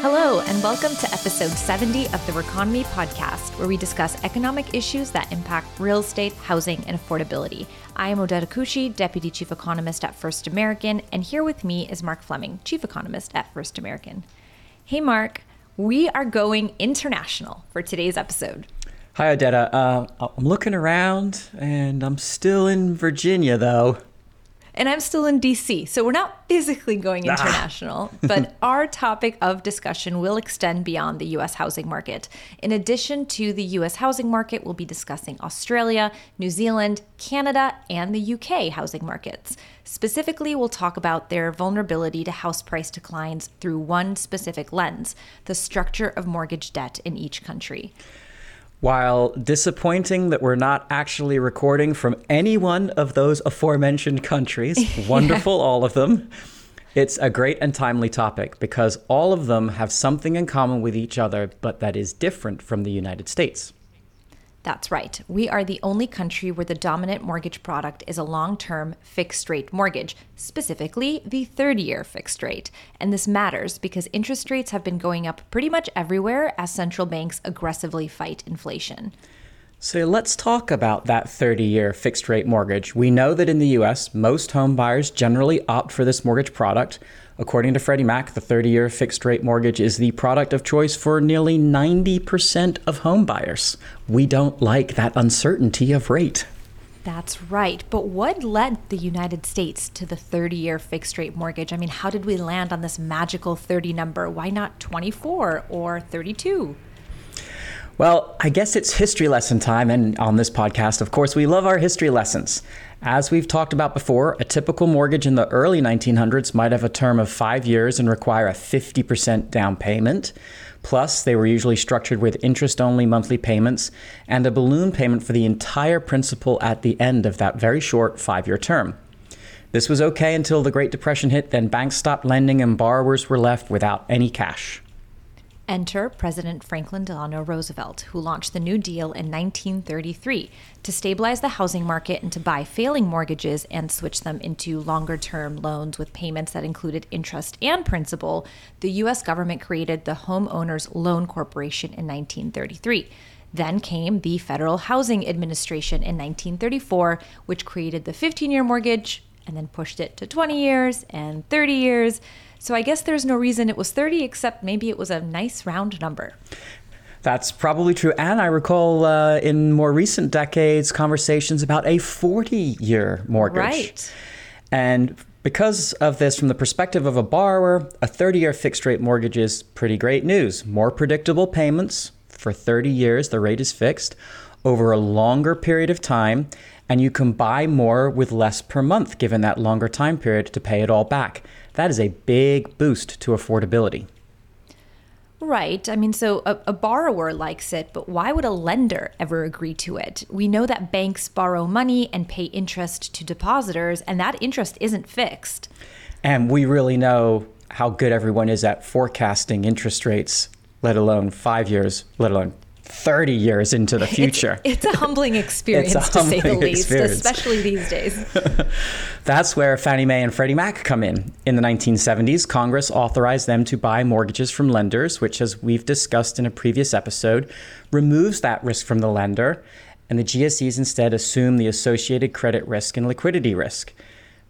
Hello, and welcome to episode 70 of the Reconomy podcast, where we discuss economic issues that impact real estate, housing, and affordability. I am Odeta Kushi, Deputy Chief Economist at First American, and here with me is Mark Fleming, Chief Economist at First American. Hey, Mark, we are going international for today's episode. Hi, Odeta. Uh, I'm looking around, and I'm still in Virginia, though and I'm still in DC. So we're not physically going ah. international, but our topic of discussion will extend beyond the US housing market. In addition to the US housing market, we'll be discussing Australia, New Zealand, Canada, and the UK housing markets. Specifically, we'll talk about their vulnerability to house price declines through one specific lens the structure of mortgage debt in each country. While disappointing that we're not actually recording from any one of those aforementioned countries, wonderful, all of them, it's a great and timely topic because all of them have something in common with each other, but that is different from the United States. That's right. We are the only country where the dominant mortgage product is a long term fixed rate mortgage, specifically the 30 year fixed rate. And this matters because interest rates have been going up pretty much everywhere as central banks aggressively fight inflation. So let's talk about that 30 year fixed rate mortgage. We know that in the US, most home buyers generally opt for this mortgage product. According to Freddie Mac, the 30 year fixed rate mortgage is the product of choice for nearly 90% of home buyers. We don't like that uncertainty of rate. That's right. But what led the United States to the 30 year fixed rate mortgage? I mean, how did we land on this magical 30 number? Why not 24 or 32? Well, I guess it's history lesson time, and on this podcast, of course, we love our history lessons. As we've talked about before, a typical mortgage in the early 1900s might have a term of five years and require a 50% down payment. Plus, they were usually structured with interest only monthly payments and a balloon payment for the entire principal at the end of that very short five year term. This was okay until the Great Depression hit, then banks stopped lending and borrowers were left without any cash. Enter President Franklin Delano Roosevelt, who launched the New Deal in 1933 to stabilize the housing market and to buy failing mortgages and switch them into longer term loans with payments that included interest and principal. The U.S. government created the Homeowners Loan Corporation in 1933. Then came the Federal Housing Administration in 1934, which created the 15 year mortgage and then pushed it to 20 years and 30 years. So I guess there's no reason it was 30, except maybe it was a nice round number. That's probably true. And I recall uh, in more recent decades conversations about a 40 year mortgage. Right. And because of this, from the perspective of a borrower, a 30 year fixed rate mortgage is pretty great news. More predictable payments for 30 years, the rate is fixed over a longer period of time, and you can buy more with less per month given that longer time period to pay it all back. That is a big boost to affordability. Right. I mean, so a, a, borrower likes it, but why would a lender ever agree to it? We know that banks borrow money and pay interest to depositors, and that interest isn't fixed. And we really know how good everyone is at forecasting interest rates, let alone five years, let alone 30 years into the future. It's, it's a humbling experience, a to say the least, experience. especially these days. That's where Fannie Mae and Freddie Mac come in. In the 1970s, Congress authorized them to buy mortgages from lenders, which, as we've discussed in a previous episode, removes that risk from the lender, and the GSEs instead assume the associated credit risk and liquidity risk.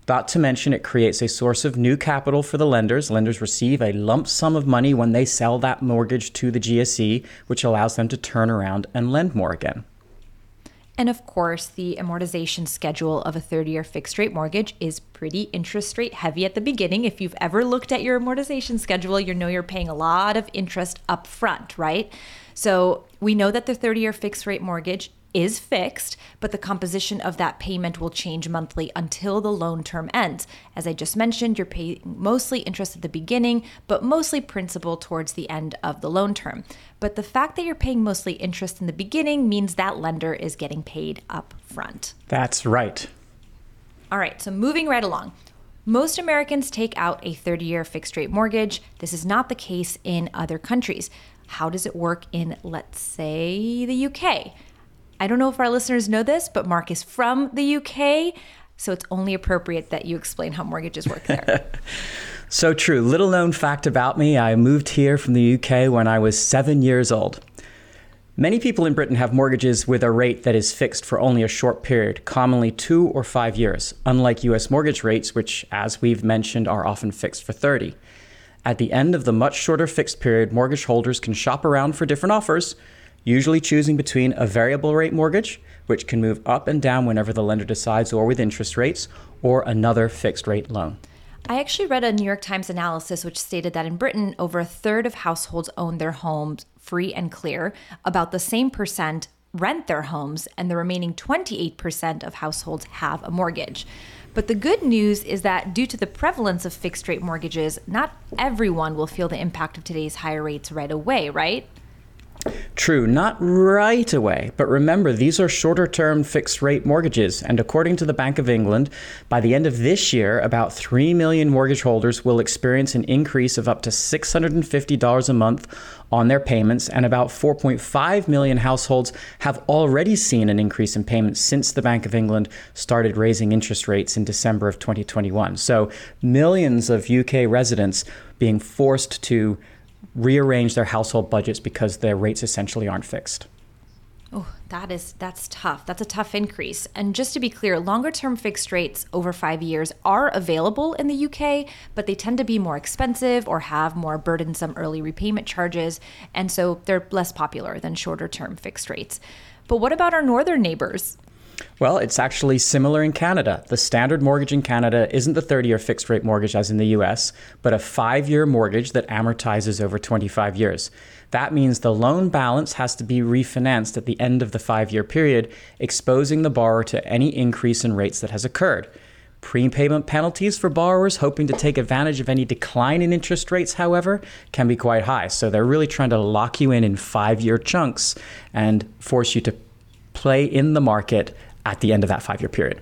Not to mention, it creates a source of new capital for the lenders. Lenders receive a lump sum of money when they sell that mortgage to the GSE, which allows them to turn around and lend more again. And of course, the amortization schedule of a 30 year fixed rate mortgage is pretty interest rate heavy at the beginning. If you've ever looked at your amortization schedule, you know you're paying a lot of interest up front, right? So we know that the 30 year fixed rate mortgage is fixed, but the composition of that payment will change monthly until the loan term ends. As I just mentioned, you're paying mostly interest at the beginning, but mostly principal towards the end of the loan term. But the fact that you're paying mostly interest in the beginning means that lender is getting paid up front. That's right. All right, so moving right along. Most Americans take out a 30 year fixed rate mortgage. This is not the case in other countries. How does it work in, let's say, the UK? I don't know if our listeners know this, but Mark is from the UK, so it's only appropriate that you explain how mortgages work there. So true. Little known fact about me I moved here from the UK when I was seven years old. Many people in Britain have mortgages with a rate that is fixed for only a short period, commonly two or five years, unlike US mortgage rates, which, as we've mentioned, are often fixed for 30. At the end of the much shorter fixed period, mortgage holders can shop around for different offers, usually choosing between a variable rate mortgage, which can move up and down whenever the lender decides or with interest rates, or another fixed rate loan. I actually read a New York Times analysis which stated that in Britain, over a third of households own their homes free and clear. About the same percent rent their homes, and the remaining 28% of households have a mortgage. But the good news is that due to the prevalence of fixed rate mortgages, not everyone will feel the impact of today's higher rates right away, right? True, not right away, but remember, these are shorter term fixed rate mortgages. And according to the Bank of England, by the end of this year, about 3 million mortgage holders will experience an increase of up to $650 a month on their payments, and about 4.5 million households have already seen an increase in payments since the Bank of England started raising interest rates in December of 2021. So, millions of UK residents being forced to rearrange their household budgets because their rates essentially aren't fixed. Oh, that is that's tough. That's a tough increase. And just to be clear, longer term fixed rates over 5 years are available in the UK, but they tend to be more expensive or have more burdensome early repayment charges, and so they're less popular than shorter term fixed rates. But what about our northern neighbors? Well, it's actually similar in Canada. The standard mortgage in Canada isn't the 30 year fixed rate mortgage as in the US, but a five year mortgage that amortizes over 25 years. That means the loan balance has to be refinanced at the end of the five year period, exposing the borrower to any increase in rates that has occurred. Prepayment penalties for borrowers hoping to take advantage of any decline in interest rates, however, can be quite high. So they're really trying to lock you in in five year chunks and force you to play in the market at the end of that five year period.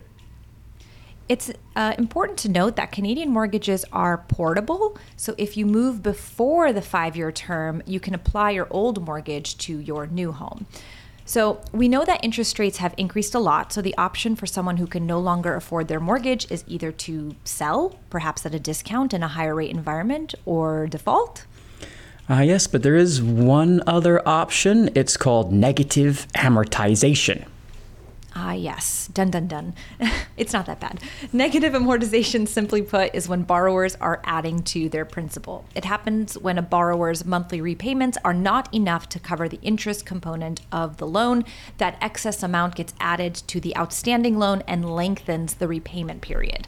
It's uh, important to note that Canadian mortgages are portable. So if you move before the five year term, you can apply your old mortgage to your new home. So we know that interest rates have increased a lot. So the option for someone who can no longer afford their mortgage is either to sell, perhaps at a discount in a higher rate environment, or default. Uh, yes, but there is one other option. It's called negative amortization. Ah, yes. Dun dun dun. it's not that bad. Negative amortization, simply put, is when borrowers are adding to their principal. It happens when a borrower's monthly repayments are not enough to cover the interest component of the loan. That excess amount gets added to the outstanding loan and lengthens the repayment period.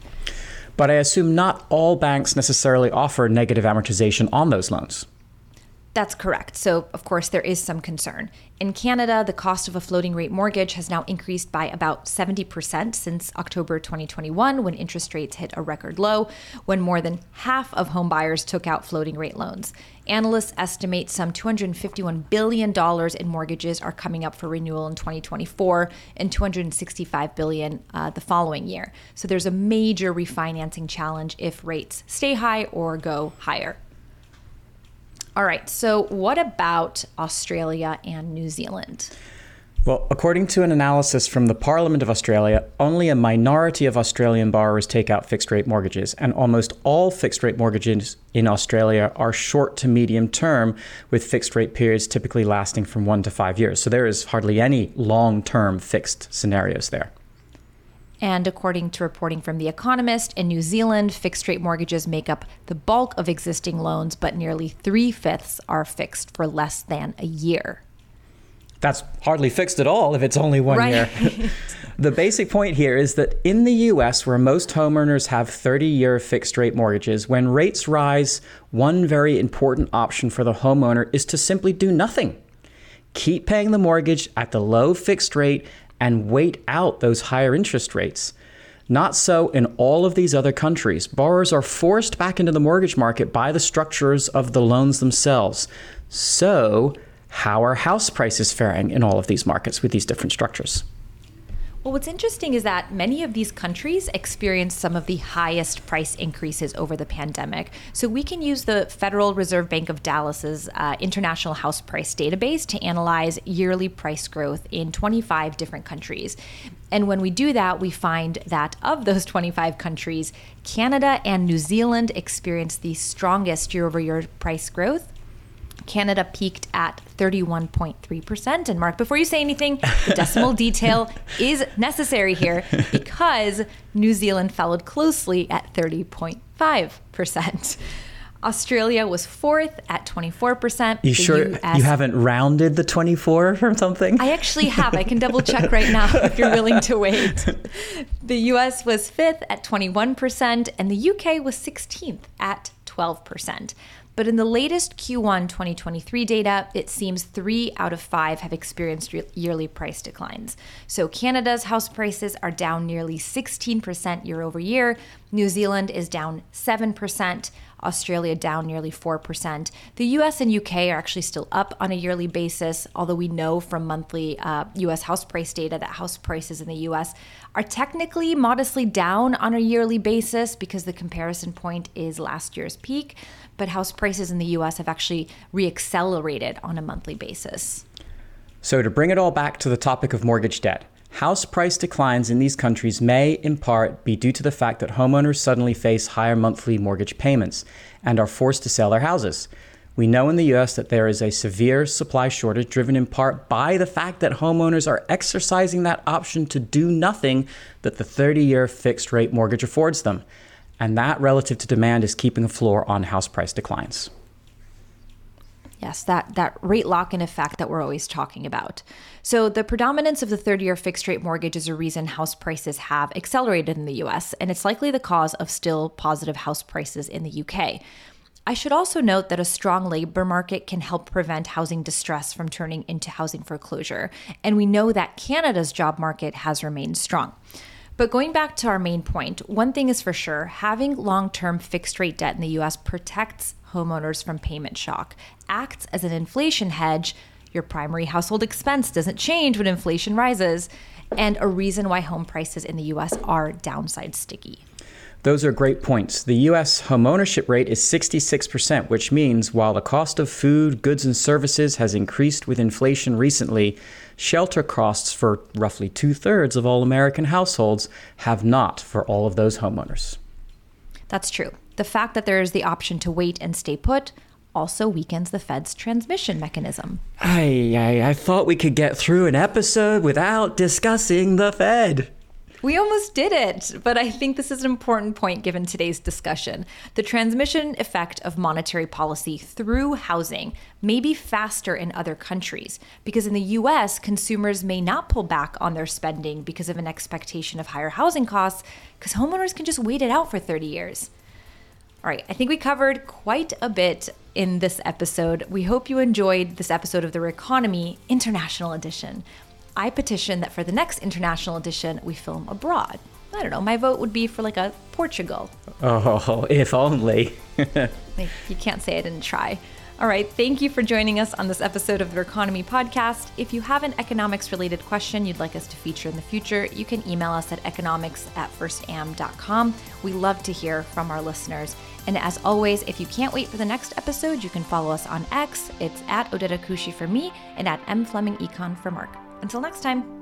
But I assume not all banks necessarily offer negative amortization on those loans. That's correct. So, of course, there is some concern. In Canada, the cost of a floating rate mortgage has now increased by about 70% since October 2021, when interest rates hit a record low, when more than half of home buyers took out floating rate loans. Analysts estimate some $251 billion in mortgages are coming up for renewal in 2024 and 265 billion uh, the following year. So, there's a major refinancing challenge if rates stay high or go higher. All right, so what about Australia and New Zealand? Well, according to an analysis from the Parliament of Australia, only a minority of Australian borrowers take out fixed rate mortgages, and almost all fixed rate mortgages in Australia are short to medium term, with fixed rate periods typically lasting from one to five years. So there is hardly any long term fixed scenarios there. And according to reporting from The Economist, in New Zealand, fixed rate mortgages make up the bulk of existing loans, but nearly three fifths are fixed for less than a year. That's hardly fixed at all if it's only one right. year. the basic point here is that in the US, where most homeowners have 30 year fixed rate mortgages, when rates rise, one very important option for the homeowner is to simply do nothing. Keep paying the mortgage at the low fixed rate and wait out those higher interest rates. Not so in all of these other countries. Borrowers are forced back into the mortgage market by the structures of the loans themselves. So, how are house prices faring in all of these markets with these different structures? Well, what's interesting is that many of these countries experienced some of the highest price increases over the pandemic. So we can use the Federal Reserve Bank of Dallas's uh, International House Price Database to analyze yearly price growth in 25 different countries. And when we do that, we find that of those 25 countries, Canada and New Zealand experienced the strongest year over year price growth Canada peaked at 31.3%. And Mark, before you say anything, the decimal detail is necessary here because New Zealand followed closely at 30.5%. Australia was fourth at 24%. You sure US, you haven't rounded the 24 from something? I actually have. I can double check right now if you're willing to wait. The US was fifth at 21%, and the UK was 16th at 12%. But in the latest Q1 2023 data, it seems three out of five have experienced yearly price declines. So Canada's house prices are down nearly 16% year over year. New Zealand is down 7%. Australia down nearly 4%. The US and UK are actually still up on a yearly basis, although we know from monthly uh, US house price data that house prices in the US are technically modestly down on a yearly basis because the comparison point is last year's peak but house prices in the US have actually reaccelerated on a monthly basis. So, to bring it all back to the topic of mortgage debt, house price declines in these countries may, in part, be due to the fact that homeowners suddenly face higher monthly mortgage payments and are forced to sell their houses. We know in the US that there is a severe supply shortage driven in part by the fact that homeowners are exercising that option to do nothing that the 30 year fixed rate mortgage affords them and that relative to demand is keeping a floor on house price declines. Yes, that, that rate lock in effect that we're always talking about. So, the predominance of the 30 year fixed rate mortgage is a reason house prices have accelerated in the US, and it's likely the cause of still positive house prices in the UK. I should also note that a strong labor market can help prevent housing distress from turning into housing foreclosure, and we know that Canada's job market has remained strong. But going back to our main point, one thing is for sure having long term fixed rate debt in the US protects homeowners from payment shock, acts as an inflation hedge. Your primary household expense doesn't change when inflation rises, and a reason why home prices in the US are downside sticky. Those are great points. The US homeownership rate is 66%, which means while the cost of food, goods, and services has increased with inflation recently, shelter costs for roughly two thirds of all American households have not for all of those homeowners. That's true. The fact that there is the option to wait and stay put also weakens the Fed's transmission mechanism. I, I, I thought we could get through an episode without discussing the Fed. We almost did it, but I think this is an important point given today's discussion. The transmission effect of monetary policy through housing may be faster in other countries because in the US, consumers may not pull back on their spending because of an expectation of higher housing costs because homeowners can just wait it out for 30 years. All right, I think we covered quite a bit in this episode. We hope you enjoyed this episode of the Reconomy International Edition. I petition that for the next international edition, we film abroad. I don't know. My vote would be for like a Portugal. Oh, if only. you can't say I didn't try. All right. Thank you for joining us on this episode of the REconomy Podcast. If you have an economics related question you'd like us to feature in the future, you can email us at economics at firstam.com. We love to hear from our listeners. And as always, if you can't wait for the next episode, you can follow us on X. It's at Odeta Kushi for me and at M Fleming Econ for Mark. Until next time.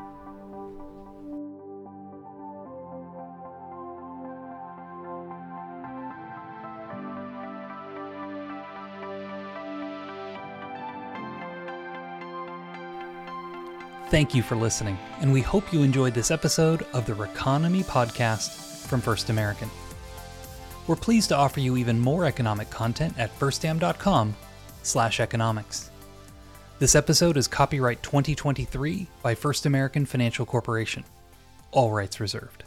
Thank you for listening, and we hope you enjoyed this episode of the Reconomy podcast from First American. We're pleased to offer you even more economic content at firstam.com slash economics. This episode is copyright 2023 by First American Financial Corporation. All rights reserved.